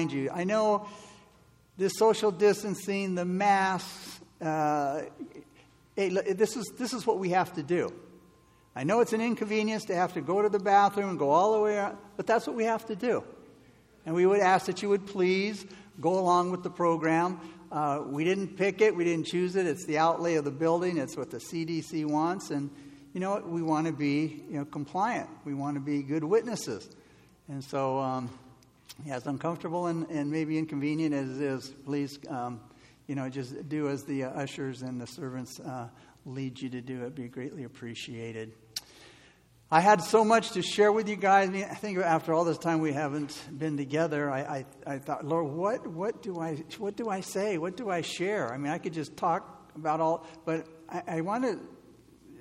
you. I know this social distancing, the masks, uh, hey, this, is, this is what we have to do. I know it's an inconvenience to have to go to the bathroom and go all the way out, but that's what we have to do. And we would ask that you would please go along with the program. Uh, we didn't pick it, we didn't choose it. It's the outlay of the building, it's what the CDC wants. And you know what? We want to be you know, compliant, we want to be good witnesses. And so, um, as uncomfortable and, and maybe inconvenient as it is, please, um, you know, just do as the uh, ushers and the servants uh, lead you to do. It'd be greatly appreciated. I had so much to share with you guys. I, mean, I think after all this time we haven't been together, I, I, I, thought, Lord, what, what, do I, what do I say? What do I share? I mean, I could just talk about all, but I, I want to,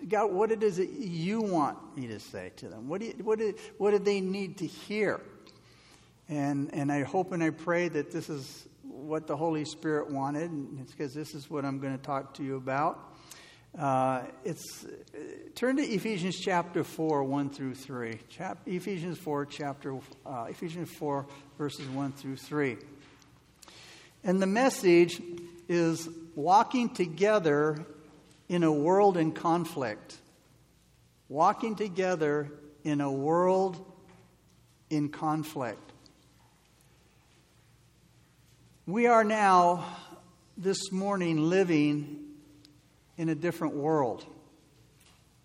God, what it is that you want me to say to them? What do, you, what, do, what do they need to hear? And, and I hope and I pray that this is what the Holy Spirit wanted, because this is what I'm going to talk to you about. Uh, it's turn to Ephesians chapter four, one through three. Chap, Ephesians four, chapter uh, Ephesians four, verses one through three. And the message is walking together in a world in conflict. Walking together in a world in conflict. We are now, this morning, living in a different world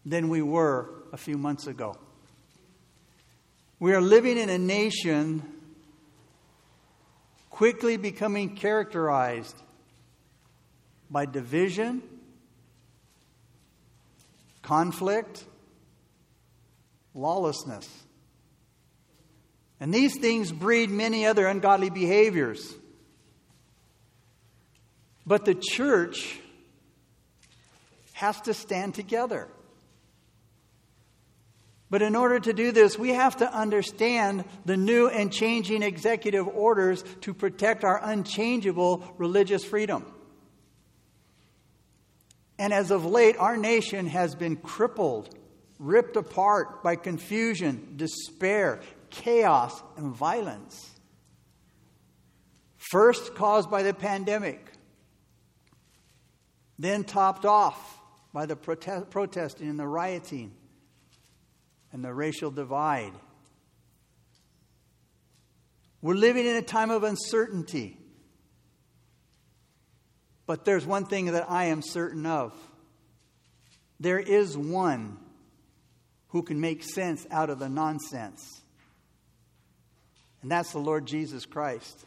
than we were a few months ago. We are living in a nation quickly becoming characterized by division, conflict, lawlessness. And these things breed many other ungodly behaviors. But the church has to stand together. But in order to do this, we have to understand the new and changing executive orders to protect our unchangeable religious freedom. And as of late, our nation has been crippled, ripped apart by confusion, despair, chaos, and violence. First caused by the pandemic, then topped off by the prote- protesting and the rioting and the racial divide. We're living in a time of uncertainty. But there's one thing that I am certain of there is one who can make sense out of the nonsense, and that's the Lord Jesus Christ.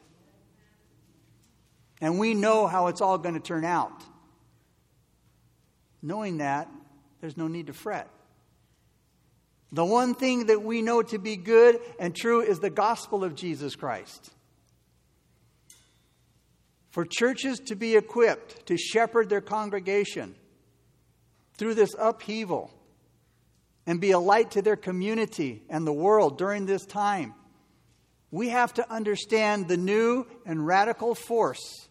And we know how it's all going to turn out. Knowing that, there's no need to fret. The one thing that we know to be good and true is the gospel of Jesus Christ. For churches to be equipped to shepherd their congregation through this upheaval and be a light to their community and the world during this time, we have to understand the new and radical force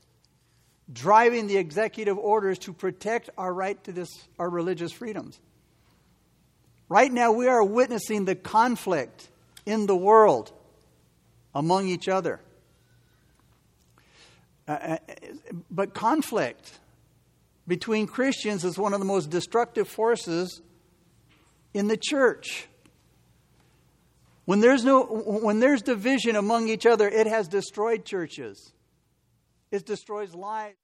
driving the executive orders to protect our right to this, our religious freedoms. Right now, we are witnessing the conflict in the world among each other. Uh, uh, but conflict between Christians is one of the most destructive forces in the church. When there's, no, when there's division among each other, it has destroyed churches. It destroys lives.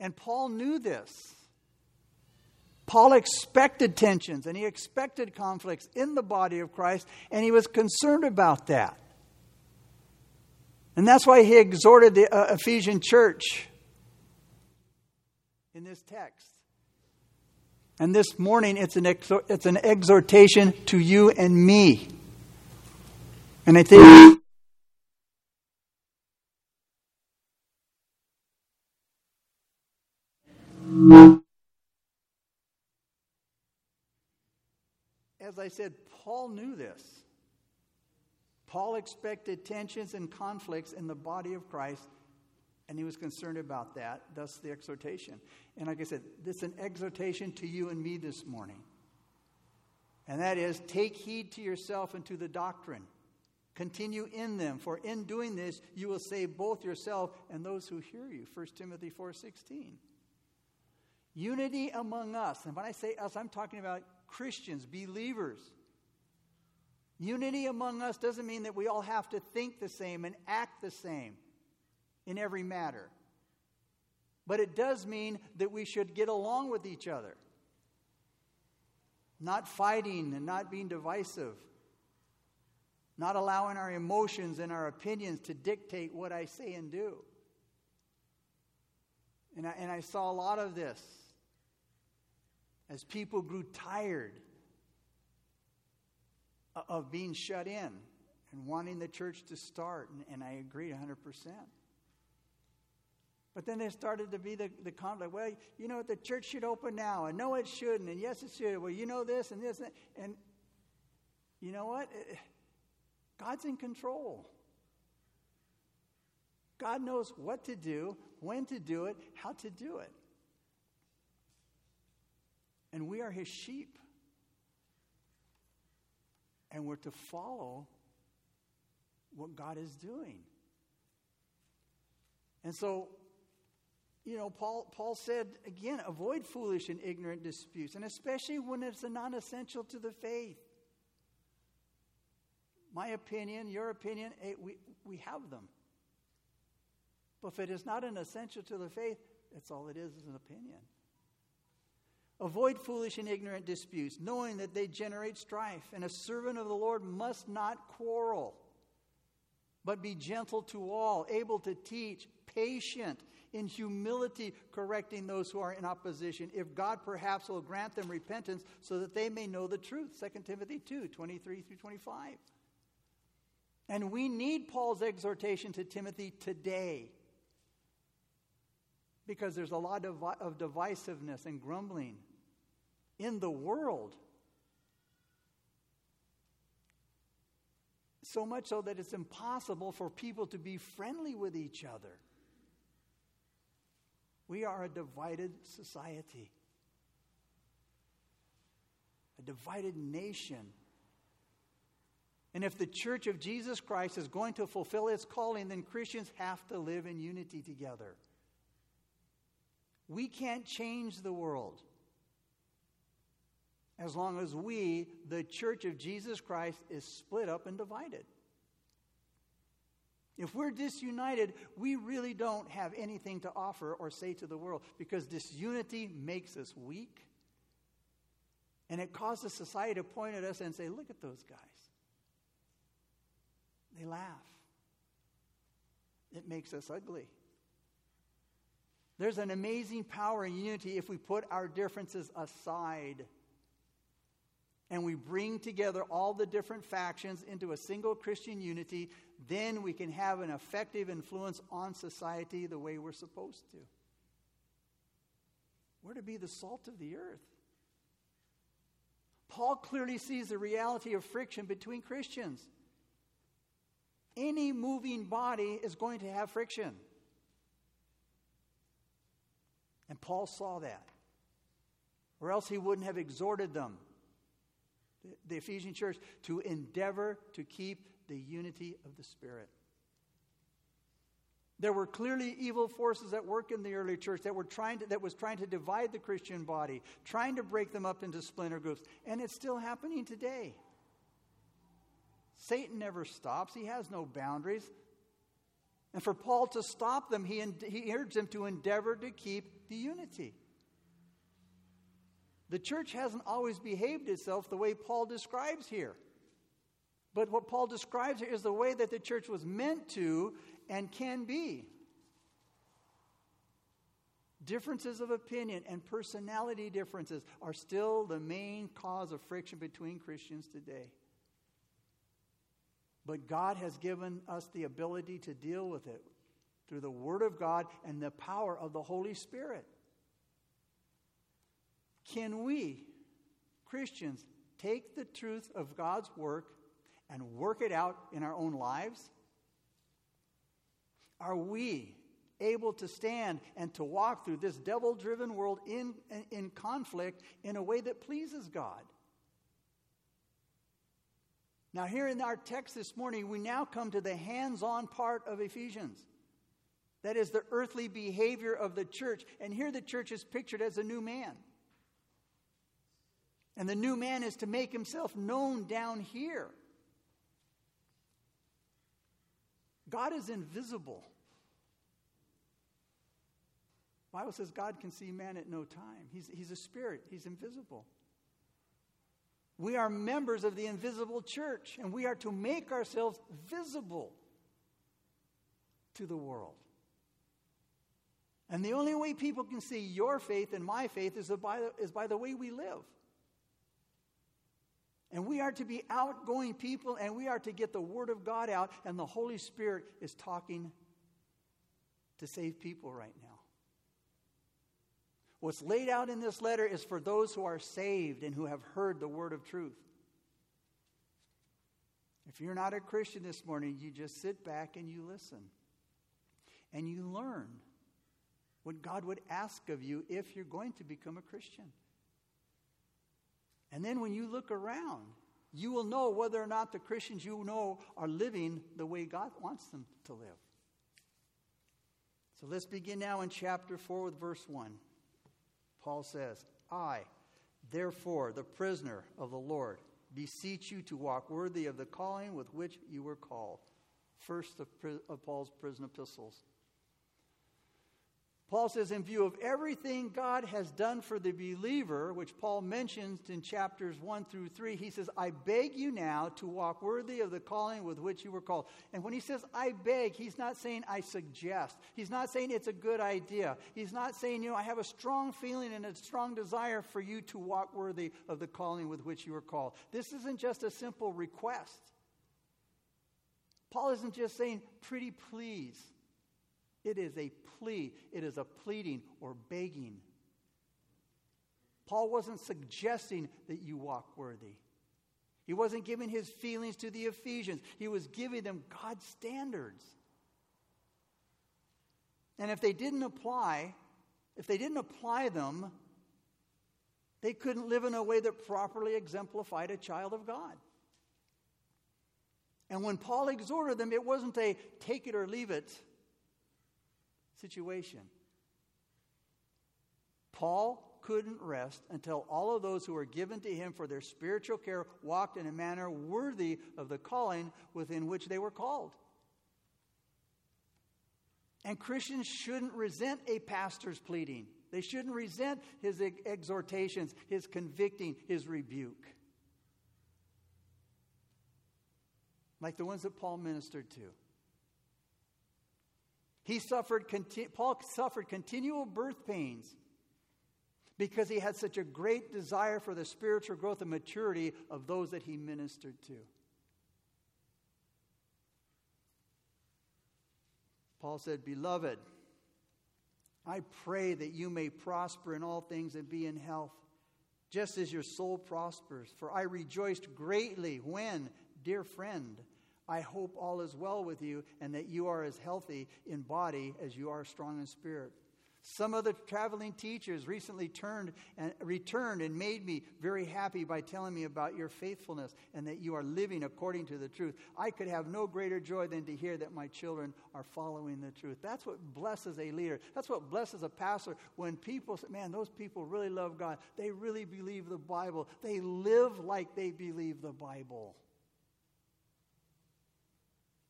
And Paul knew this. Paul expected tensions and he expected conflicts in the body of Christ, and he was concerned about that. And that's why he exhorted the uh, Ephesian church in this text. And this morning, it's an, it's an exhortation to you and me. And I think. As I said, Paul knew this. Paul expected tensions and conflicts in the body of Christ, and he was concerned about that, thus the exhortation. And like I said, this is an exhortation to you and me this morning. And that is take heed to yourself and to the doctrine. Continue in them, for in doing this you will save both yourself and those who hear you. 1 Timothy 4:16. Unity among us. And when I say us, I'm talking about Christians, believers. Unity among us doesn't mean that we all have to think the same and act the same in every matter. But it does mean that we should get along with each other, not fighting and not being divisive not allowing our emotions and our opinions to dictate what I say and do. And I, and I saw a lot of this as people grew tired of being shut in and wanting the church to start. And, and I agree 100%. But then there started to be the, the conflict. Well, you know, what the church should open now, and no, it shouldn't, and yes, it should. Well, you know this and this. And, and you know what? It, God's in control. God knows what to do, when to do it, how to do it. And we are his sheep. And we're to follow what God is doing. And so, you know, Paul, Paul said again, avoid foolish and ignorant disputes, and especially when it's non essential to the faith my opinion, your opinion, eh, we, we have them. But if it is not an essential to the faith, that's all it is, is an opinion. Avoid foolish and ignorant disputes, knowing that they generate strife, and a servant of the Lord must not quarrel, but be gentle to all, able to teach, patient, in humility, correcting those who are in opposition, if God perhaps will grant them repentance so that they may know the truth. 2 Timothy 2 23 through 25. And we need Paul's exhortation to Timothy today because there's a lot of, of divisiveness and grumbling in the world. So much so that it's impossible for people to be friendly with each other. We are a divided society, a divided nation. And if the church of Jesus Christ is going to fulfill its calling, then Christians have to live in unity together. We can't change the world as long as we, the church of Jesus Christ, is split up and divided. If we're disunited, we really don't have anything to offer or say to the world because disunity makes us weak. And it causes society to point at us and say, look at those guys. They laugh. It makes us ugly. There's an amazing power in unity if we put our differences aside and we bring together all the different factions into a single Christian unity, then we can have an effective influence on society the way we're supposed to. We're to be the salt of the earth. Paul clearly sees the reality of friction between Christians. Any moving body is going to have friction. And Paul saw that. Or else he wouldn't have exhorted them, the Ephesian church, to endeavor to keep the unity of the Spirit. There were clearly evil forces at work in the early church that were trying to, that was trying to divide the Christian body, trying to break them up into splinter groups, and it's still happening today. Satan never stops, he has no boundaries. And for Paul to stop them, he, he urged them to endeavor to keep the unity. The church hasn't always behaved itself the way Paul describes here. But what Paul describes here is the way that the church was meant to and can be. Differences of opinion and personality differences are still the main cause of friction between Christians today. But God has given us the ability to deal with it through the Word of God and the power of the Holy Spirit. Can we, Christians, take the truth of God's work and work it out in our own lives? Are we able to stand and to walk through this devil driven world in, in conflict in a way that pleases God? Now, here in our text this morning, we now come to the hands on part of Ephesians. That is the earthly behavior of the church. And here the church is pictured as a new man. And the new man is to make himself known down here. God is invisible. Bible says God can see man at no time. He's, he's a spirit, he's invisible. We are members of the invisible church, and we are to make ourselves visible to the world. And the only way people can see your faith and my faith is by the, is by the way we live. And we are to be outgoing people, and we are to get the Word of God out, and the Holy Spirit is talking to save people right now. What's laid out in this letter is for those who are saved and who have heard the Word of truth. If you're not a Christian this morning, you just sit back and you listen. And you learn what God would ask of you if you're going to become a Christian. And then when you look around, you will know whether or not the Christians you know are living the way God wants them to live. So let's begin now in chapter 4 with verse 1. Paul says, I, therefore, the prisoner of the Lord, beseech you to walk worthy of the calling with which you were called. First of, Paul's prison epistles. Paul says, in view of everything God has done for the believer, which Paul mentions in chapters 1 through 3, he says, I beg you now to walk worthy of the calling with which you were called. And when he says, I beg, he's not saying, I suggest. He's not saying it's a good idea. He's not saying, you know, I have a strong feeling and a strong desire for you to walk worthy of the calling with which you were called. This isn't just a simple request. Paul isn't just saying, pretty please. It is a plea, it is a pleading or begging. Paul wasn't suggesting that you walk worthy. He wasn't giving his feelings to the Ephesians. He was giving them God's standards. And if they didn't apply, if they didn't apply them, they couldn't live in a way that properly exemplified a child of God. And when Paul exhorted them, it wasn't a take it or leave it situation. Paul couldn't rest until all of those who were given to him for their spiritual care walked in a manner worthy of the calling within which they were called. And Christians shouldn't resent a pastor's pleading. They shouldn't resent his exhortations, his convicting, his rebuke. Like the ones that Paul ministered to. He suffered, Paul suffered continual birth pains because he had such a great desire for the spiritual growth and maturity of those that he ministered to. Paul said, Beloved, I pray that you may prosper in all things and be in health, just as your soul prospers. For I rejoiced greatly when, dear friend, I hope all is well with you and that you are as healthy in body as you are strong in spirit. Some of the traveling teachers recently turned and returned and made me very happy by telling me about your faithfulness and that you are living according to the truth. I could have no greater joy than to hear that my children are following the truth. That's what blesses a leader. That's what blesses a pastor when people say, man, those people really love God. They really believe the Bible. They live like they believe the Bible.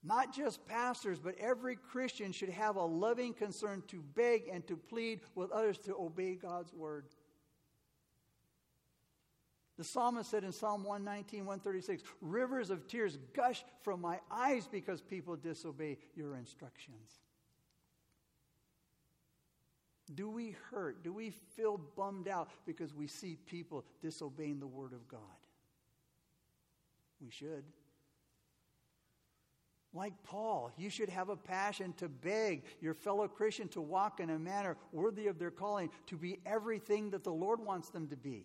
Not just pastors, but every Christian should have a loving concern to beg and to plead with others to obey God's word. The psalmist said in Psalm 119, 136, Rivers of tears gush from my eyes because people disobey your instructions. Do we hurt? Do we feel bummed out because we see people disobeying the word of God? We should. Like Paul, you should have a passion to beg your fellow Christian to walk in a manner worthy of their calling, to be everything that the Lord wants them to be.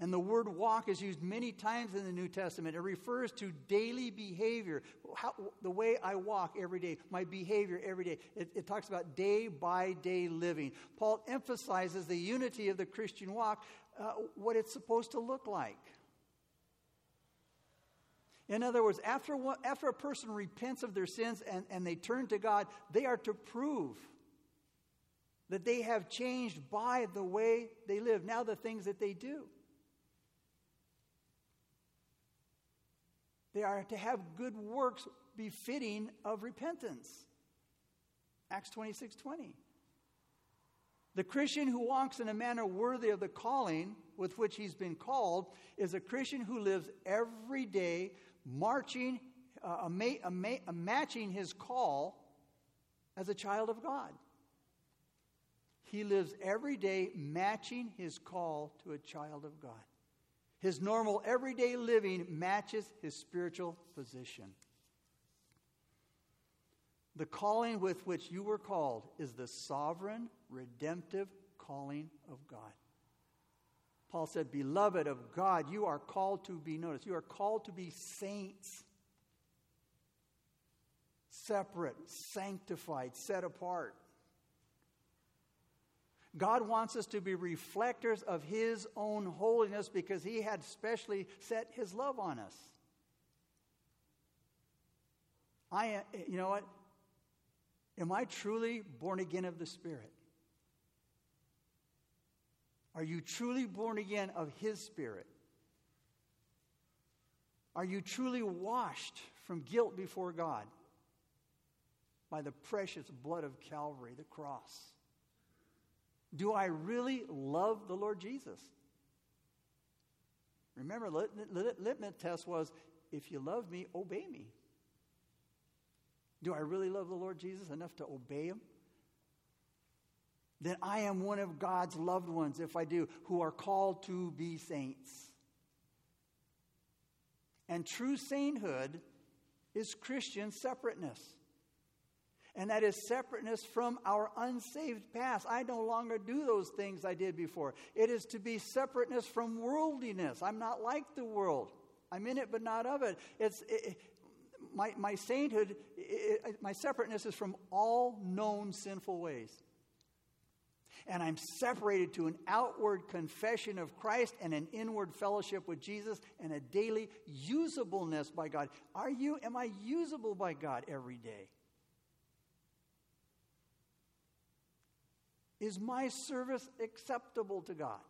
And the word walk is used many times in the New Testament. It refers to daily behavior, how, the way I walk every day, my behavior every day. It, it talks about day by day living. Paul emphasizes the unity of the Christian walk, uh, what it's supposed to look like. In other words, after, one, after a person repents of their sins and, and they turn to God, they are to prove that they have changed by the way they live, now the things that they do. They are to have good works befitting of repentance. Acts 26 20. The Christian who walks in a manner worthy of the calling with which he's been called is a Christian who lives every day marching, uh, matching his call as a child of God. He lives every day matching his call to a child of God. His normal everyday living matches his spiritual position. The calling with which you were called is the sovereign, redemptive calling of God. Paul said, Beloved of God, you are called to be noticed. You are called to be saints, separate, sanctified, set apart. God wants us to be reflectors of His own holiness because He had specially set His love on us. I, you know what? Am I truly born again of the Spirit? Are you truly born again of His Spirit? Are you truly washed from guilt before God by the precious blood of Calvary, the cross? Do I really love the Lord Jesus? Remember, the litmus test was if you love me, obey me. Do I really love the Lord Jesus enough to obey him? Then I am one of God's loved ones, if I do, who are called to be saints. And true sainthood is Christian separateness. And that is separateness from our unsaved past. I no longer do those things I did before. It is to be separateness from worldliness. I'm not like the world. I'm in it, but not of it. It's it, my, my sainthood, it, my separateness is from all known sinful ways. And I'm separated to an outward confession of Christ and an inward fellowship with Jesus and a daily usableness by God. Are you, am I usable by God every day? Is my service acceptable to God?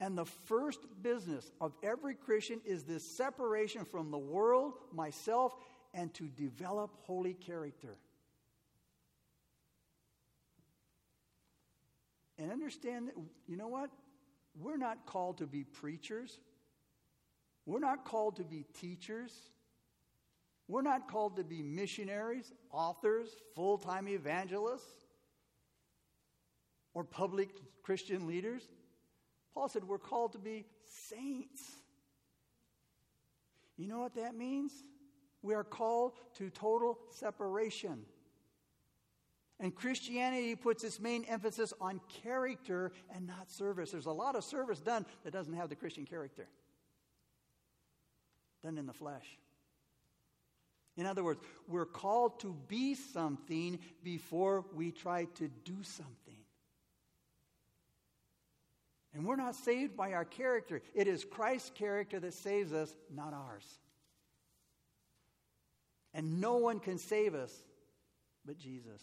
And the first business of every Christian is this separation from the world, myself, and to develop holy character. And understand that, you know what? We're not called to be preachers. We're not called to be teachers. We're not called to be missionaries, authors, full time evangelists, or public Christian leaders. Paul said we're called to be saints. You know what that means? We are called to total separation. And Christianity puts its main emphasis on character and not service. There's a lot of service done that doesn't have the Christian character, done in the flesh. In other words, we're called to be something before we try to do something. And we're not saved by our character. It is Christ's character that saves us, not ours. And no one can save us but Jesus.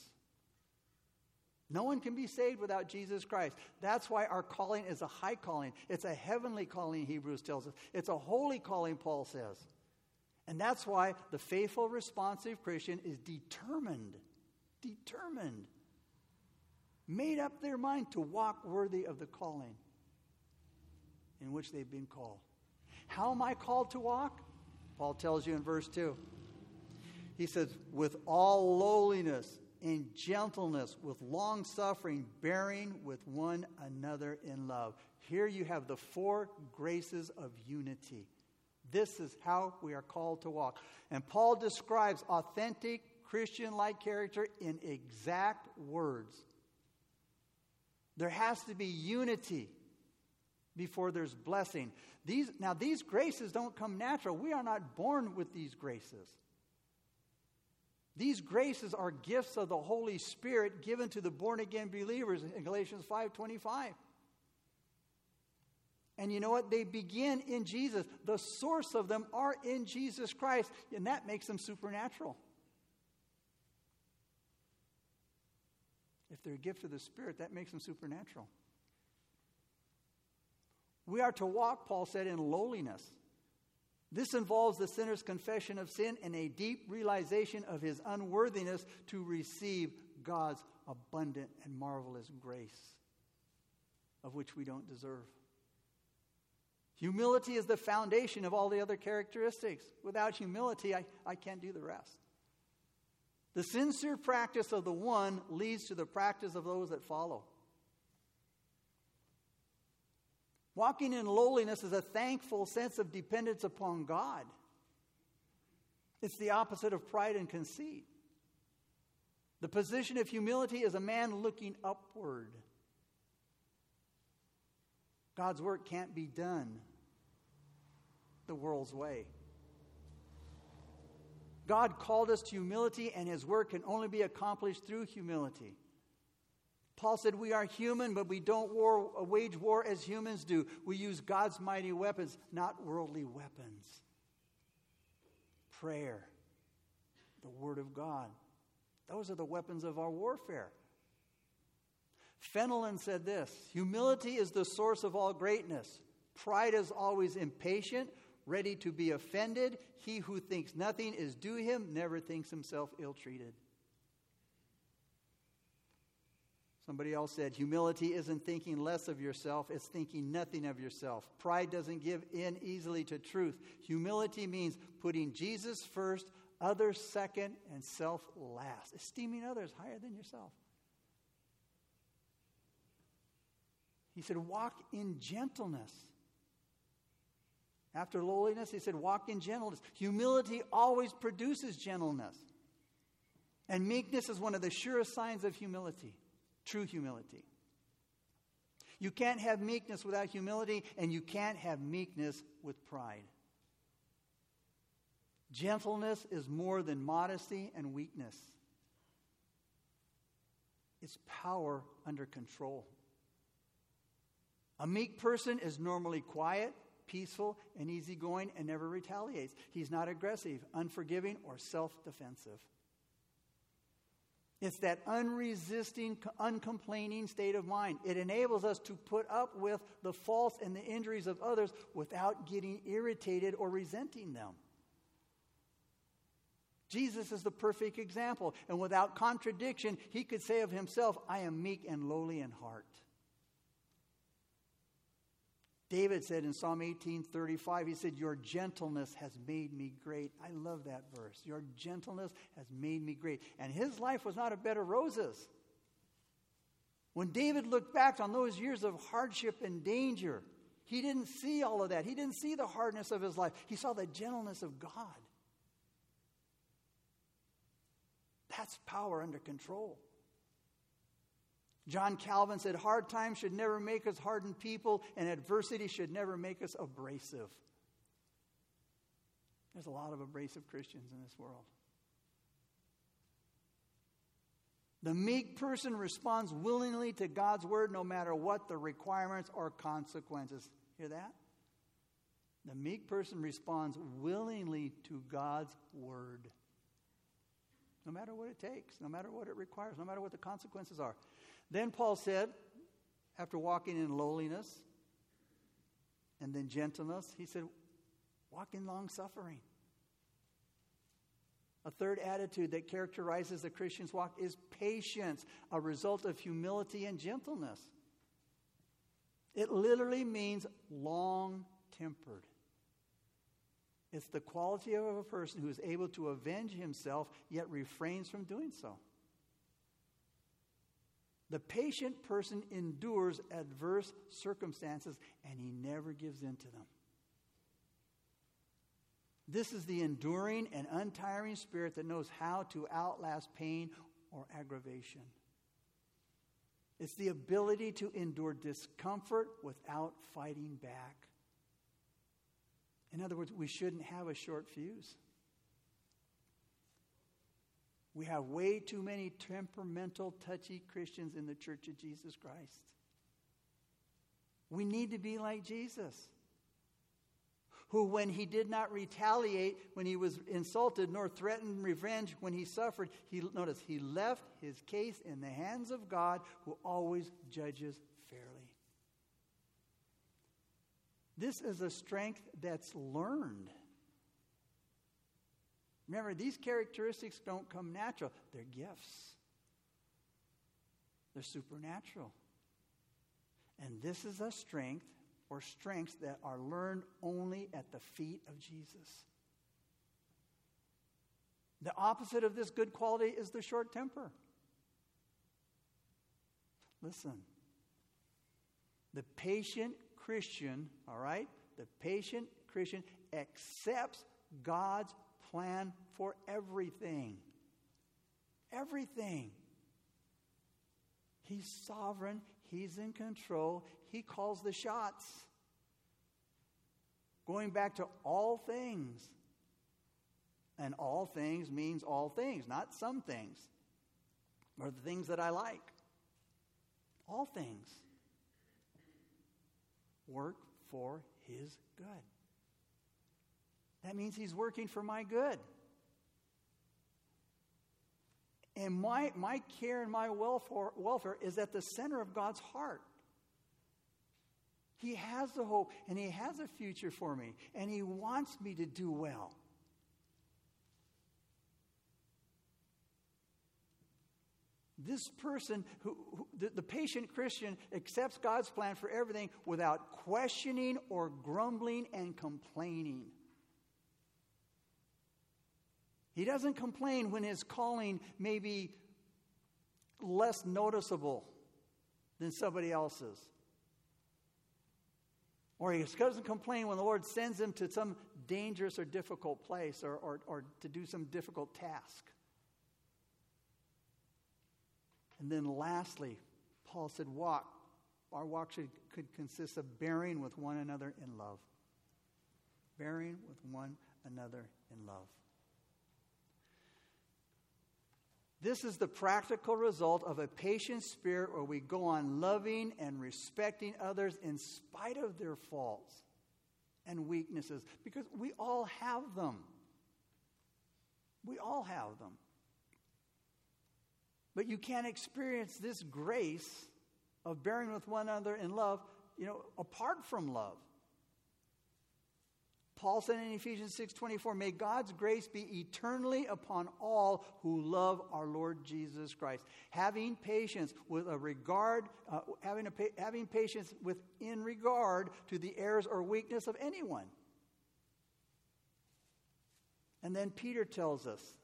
No one can be saved without Jesus Christ. That's why our calling is a high calling. It's a heavenly calling, Hebrews tells us. It's a holy calling, Paul says. And that's why the faithful, responsive Christian is determined, determined, made up their mind to walk worthy of the calling in which they've been called. How am I called to walk? Paul tells you in verse 2. He says, with all lowliness and gentleness, with long suffering, bearing with one another in love. Here you have the four graces of unity. This is how we are called to walk. And Paul describes authentic Christian like character in exact words. There has to be unity before there's blessing. These, now, these graces don't come natural. We are not born with these graces. These graces are gifts of the Holy Spirit given to the born again believers in Galatians 5:25. And you know what? They begin in Jesus. The source of them are in Jesus Christ, and that makes them supernatural. If they're a gift of the Spirit, that makes them supernatural. We are to walk, Paul said, in lowliness. This involves the sinner's confession of sin and a deep realization of his unworthiness to receive God's abundant and marvelous grace, of which we don't deserve. Humility is the foundation of all the other characteristics. Without humility, I, I can't do the rest. The sincere practice of the one leads to the practice of those that follow. Walking in lowliness is a thankful sense of dependence upon God. It's the opposite of pride and conceit. The position of humility is a man looking upward. God's work can't be done the world's way. God called us to humility, and his work can only be accomplished through humility. Paul said, We are human, but we don't war, wage war as humans do. We use God's mighty weapons, not worldly weapons. Prayer, the Word of God. Those are the weapons of our warfare. Fenelon said this Humility is the source of all greatness. Pride is always impatient, ready to be offended. He who thinks nothing is due him never thinks himself ill treated. Somebody else said, humility isn't thinking less of yourself, it's thinking nothing of yourself. Pride doesn't give in easily to truth. Humility means putting Jesus first, others second, and self last, esteeming others higher than yourself. He said, walk in gentleness. After lowliness, he said, walk in gentleness. Humility always produces gentleness. And meekness is one of the surest signs of humility, true humility. You can't have meekness without humility, and you can't have meekness with pride. Gentleness is more than modesty and weakness, it's power under control. A meek person is normally quiet, peaceful, and easygoing and never retaliates. He's not aggressive, unforgiving, or self defensive. It's that unresisting, uncomplaining state of mind. It enables us to put up with the faults and the injuries of others without getting irritated or resenting them. Jesus is the perfect example, and without contradiction, he could say of himself, I am meek and lowly in heart. David said in Psalm 18:35, he said, "Your gentleness has made me great." I love that verse. Your gentleness has made me great. And his life was not a bed of roses. When David looked back on those years of hardship and danger, he didn't see all of that. He didn't see the hardness of his life. He saw the gentleness of God. That's power under control. John Calvin said, Hard times should never make us hardened people, and adversity should never make us abrasive. There's a lot of abrasive Christians in this world. The meek person responds willingly to God's word no matter what the requirements or consequences. Hear that? The meek person responds willingly to God's word. No matter what it takes, no matter what it requires, no matter what the consequences are. Then Paul said, after walking in lowliness and then gentleness, he said, walk in long suffering. A third attitude that characterizes the Christian's walk is patience, a result of humility and gentleness. It literally means long tempered. It's the quality of a person who is able to avenge himself yet refrains from doing so. The patient person endures adverse circumstances and he never gives in to them. This is the enduring and untiring spirit that knows how to outlast pain or aggravation. It's the ability to endure discomfort without fighting back. In other words, we shouldn't have a short fuse. We have way too many temperamental, touchy Christians in the Church of Jesus Christ. We need to be like Jesus, who, when he did not retaliate when he was insulted, nor threatened revenge when he suffered, he notice he left his case in the hands of God, who always judges fairly. This is a strength that's learned. Remember, these characteristics don't come natural, they're gifts, they're supernatural. And this is a strength or strengths that are learned only at the feet of Jesus. The opposite of this good quality is the short temper. Listen, the patient Christian, all right, the patient Christian accepts God's plan for everything. Everything. He's sovereign, He's in control, He calls the shots. Going back to all things. And all things means all things, not some things, or the things that I like. All things work for His good. That means He's working for my good. And my, my care and my welfare, welfare is at the center of God's heart. He has a hope and He has a future for me, and He wants me to do well. This person, who, who the, the patient Christian, accepts God's plan for everything without questioning or grumbling and complaining. He doesn't complain when his calling may be less noticeable than somebody else's. Or he doesn't complain when the Lord sends him to some dangerous or difficult place or, or, or to do some difficult task. And then lastly, Paul said, walk. Our walk should, could consist of bearing with one another in love. Bearing with one another in love. This is the practical result of a patient spirit where we go on loving and respecting others in spite of their faults and weaknesses, because we all have them. We all have them. But you can't experience this grace of bearing with one another in love, you know, apart from love. Paul said in Ephesians 6:24, "May God's grace be eternally upon all who love our Lord Jesus Christ, having patience with a regard, uh, having, a, having patience with in regard to the errors or weakness of anyone." And then Peter tells us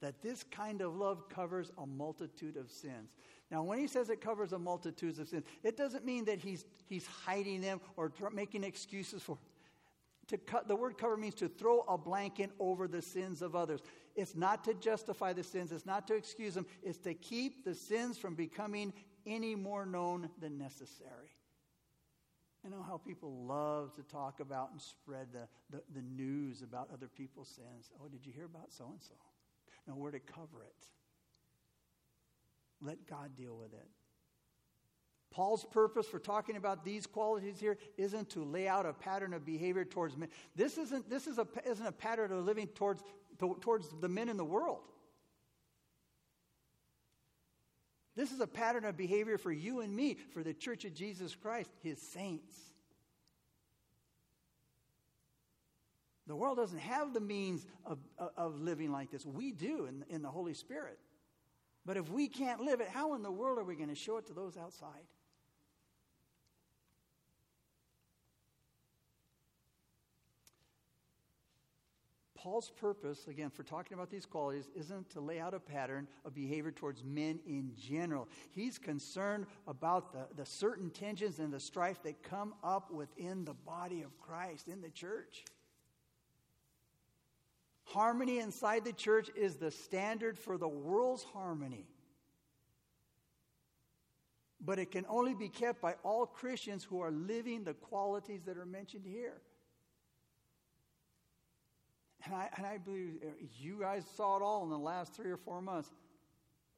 that this kind of love covers a multitude of sins. Now, when he says it covers a multitude of sins, it doesn't mean that he's, he's hiding them or making excuses for to cut, the word cover means to throw a blanket over the sins of others. It's not to justify the sins, it's not to excuse them, it's to keep the sins from becoming any more known than necessary. I know how people love to talk about and spread the, the, the news about other people's sins. Oh, did you hear about so and so? No, we're to cover it. Let God deal with it. Paul's purpose for talking about these qualities here isn't to lay out a pattern of behavior towards men. This isn't, this is a, isn't a pattern of living towards, towards the men in the world. This is a pattern of behavior for you and me, for the church of Jesus Christ, his saints. The world doesn't have the means of, of living like this. We do in, in the Holy Spirit. But if we can't live it, how in the world are we going to show it to those outside? Paul's purpose, again, for talking about these qualities, isn't to lay out a pattern of behavior towards men in general. He's concerned about the, the certain tensions and the strife that come up within the body of Christ, in the church. Harmony inside the church is the standard for the world's harmony. But it can only be kept by all Christians who are living the qualities that are mentioned here. And I, and I believe you guys saw it all in the last three or four months.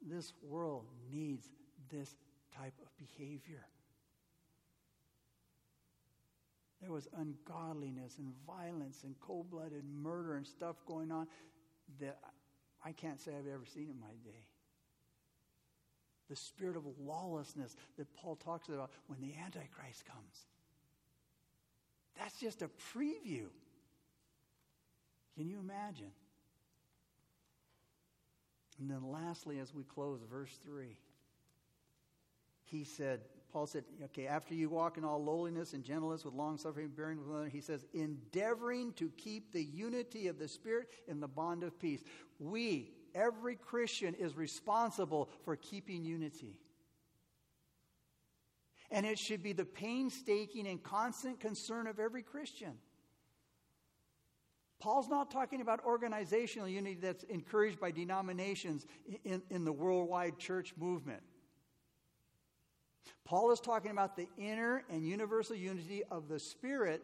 This world needs this type of behavior. there was ungodliness and violence and cold blooded murder and stuff going on that I can't say I've ever seen in my day. The spirit of lawlessness that Paul talks about when the Antichrist comes. That's just a preview. Can you imagine? And then, lastly, as we close, verse 3 he said, Paul said, okay, after you walk in all lowliness and gentleness with long suffering, bearing with one another, he says, endeavoring to keep the unity of the Spirit in the bond of peace. We, every Christian, is responsible for keeping unity. And it should be the painstaking and constant concern of every Christian. Paul's not talking about organizational unity that's encouraged by denominations in, in the worldwide church movement. Paul is talking about the inner and universal unity of the Spirit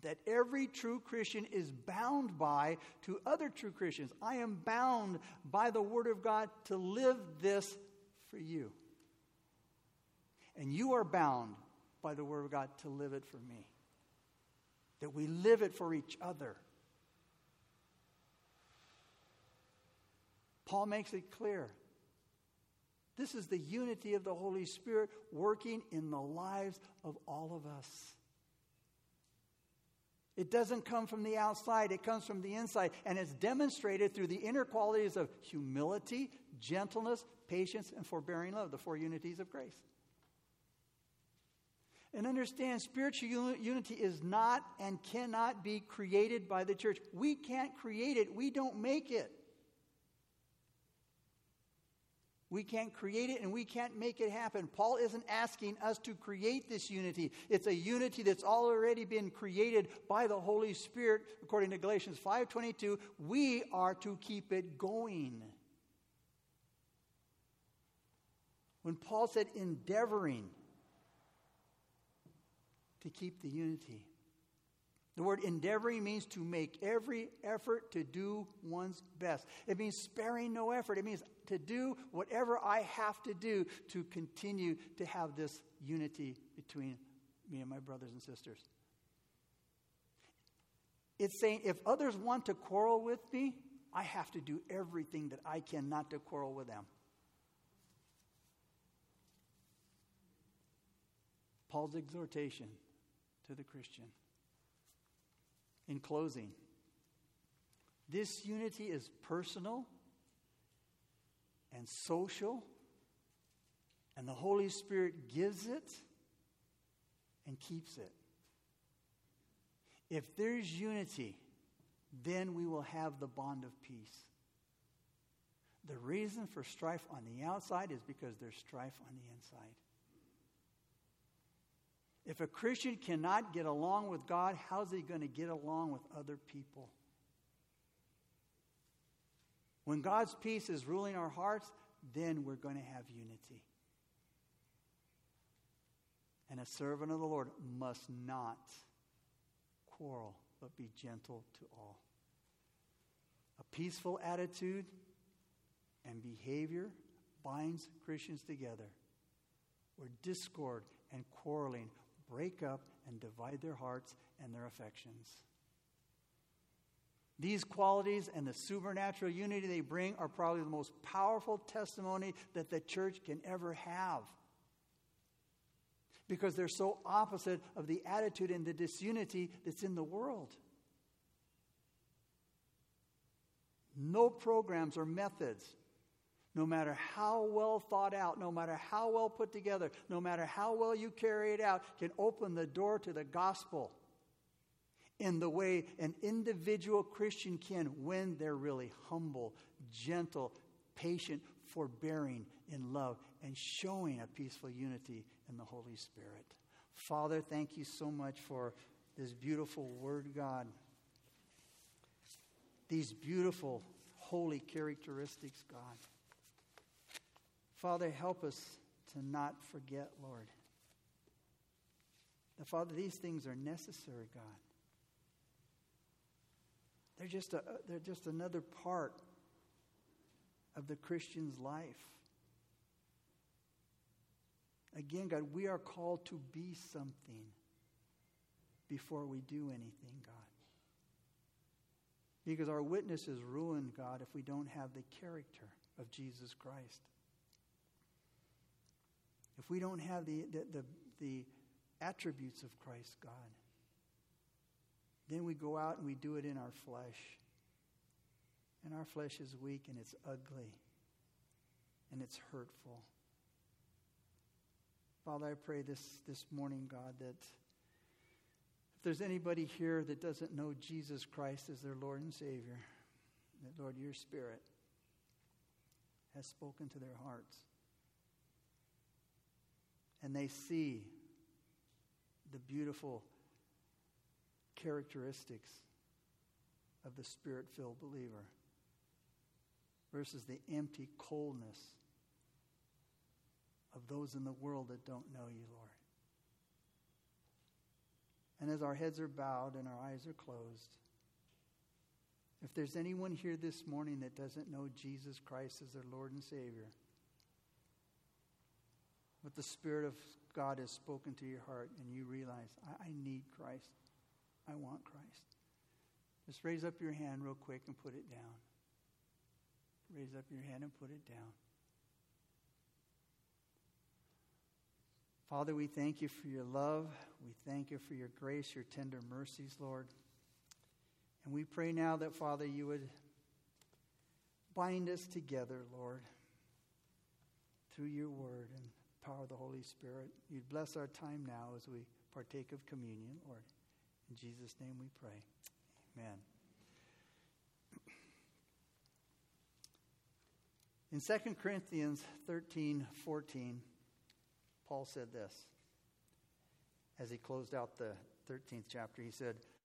that every true Christian is bound by to other true Christians. I am bound by the Word of God to live this for you. And you are bound by the Word of God to live it for me. That we live it for each other. Paul makes it clear this is the unity of the Holy Spirit working in the lives of all of us. It doesn't come from the outside, it comes from the inside. And it's demonstrated through the inner qualities of humility, gentleness, patience, and forbearing love, the four unities of grace. And understand, spiritual unity is not and cannot be created by the church. We can't create it, we don't make it. We can't create it and we can't make it happen. Paul isn't asking us to create this unity. It's a unity that's already been created by the Holy Spirit according to Galatians 5:22. We are to keep it going. When Paul said endeavoring to keep the unity, the word endeavoring means to make every effort to do one's best. It means sparing no effort. It means to do whatever I have to do to continue to have this unity between me and my brothers and sisters. It's saying if others want to quarrel with me, I have to do everything that I can not to quarrel with them. Paul's exhortation to the Christian. In closing, this unity is personal and social, and the Holy Spirit gives it and keeps it. If there's unity, then we will have the bond of peace. The reason for strife on the outside is because there's strife on the inside. If a Christian cannot get along with God, how's he going to get along with other people? When God's peace is ruling our hearts, then we're going to have unity. And a servant of the Lord must not quarrel, but be gentle to all. A peaceful attitude and behavior binds Christians together, where discord and quarreling break up and divide their hearts and their affections. These qualities and the supernatural unity they bring are probably the most powerful testimony that the church can ever have. Because they're so opposite of the attitude and the disunity that's in the world. No programs or methods no matter how well thought out, no matter how well put together, no matter how well you carry it out, can open the door to the gospel in the way an individual Christian can when they're really humble, gentle, patient, forbearing in love, and showing a peaceful unity in the Holy Spirit. Father, thank you so much for this beautiful Word, God. These beautiful, holy characteristics, God. Father, help us to not forget, Lord. That, Father, these things are necessary, God. They're just, a, they're just another part of the Christian's life. Again, God, we are called to be something. before we do anything, God. Because our witness is ruined, God, if we don't have the character of Jesus Christ. If we don't have the, the, the, the attributes of Christ, God, then we go out and we do it in our flesh. And our flesh is weak and it's ugly and it's hurtful. Father, I pray this, this morning, God, that if there's anybody here that doesn't know Jesus Christ as their Lord and Savior, that, Lord, your Spirit has spoken to their hearts. And they see the beautiful characteristics of the spirit filled believer versus the empty coldness of those in the world that don't know you, Lord. And as our heads are bowed and our eyes are closed, if there's anyone here this morning that doesn't know Jesus Christ as their Lord and Savior, but the Spirit of God has spoken to your heart and you realize, I, I need Christ. I want Christ. Just raise up your hand real quick and put it down. Raise up your hand and put it down. Father, we thank you for your love. We thank you for your grace, your tender mercies, Lord. And we pray now that, Father, you would bind us together, Lord, through your word and power of the Holy Spirit. You'd bless our time now as we partake of communion, Lord. In Jesus' name we pray. Amen. In 2 Corinthians 13 14, Paul said this as he closed out the 13th chapter. He said,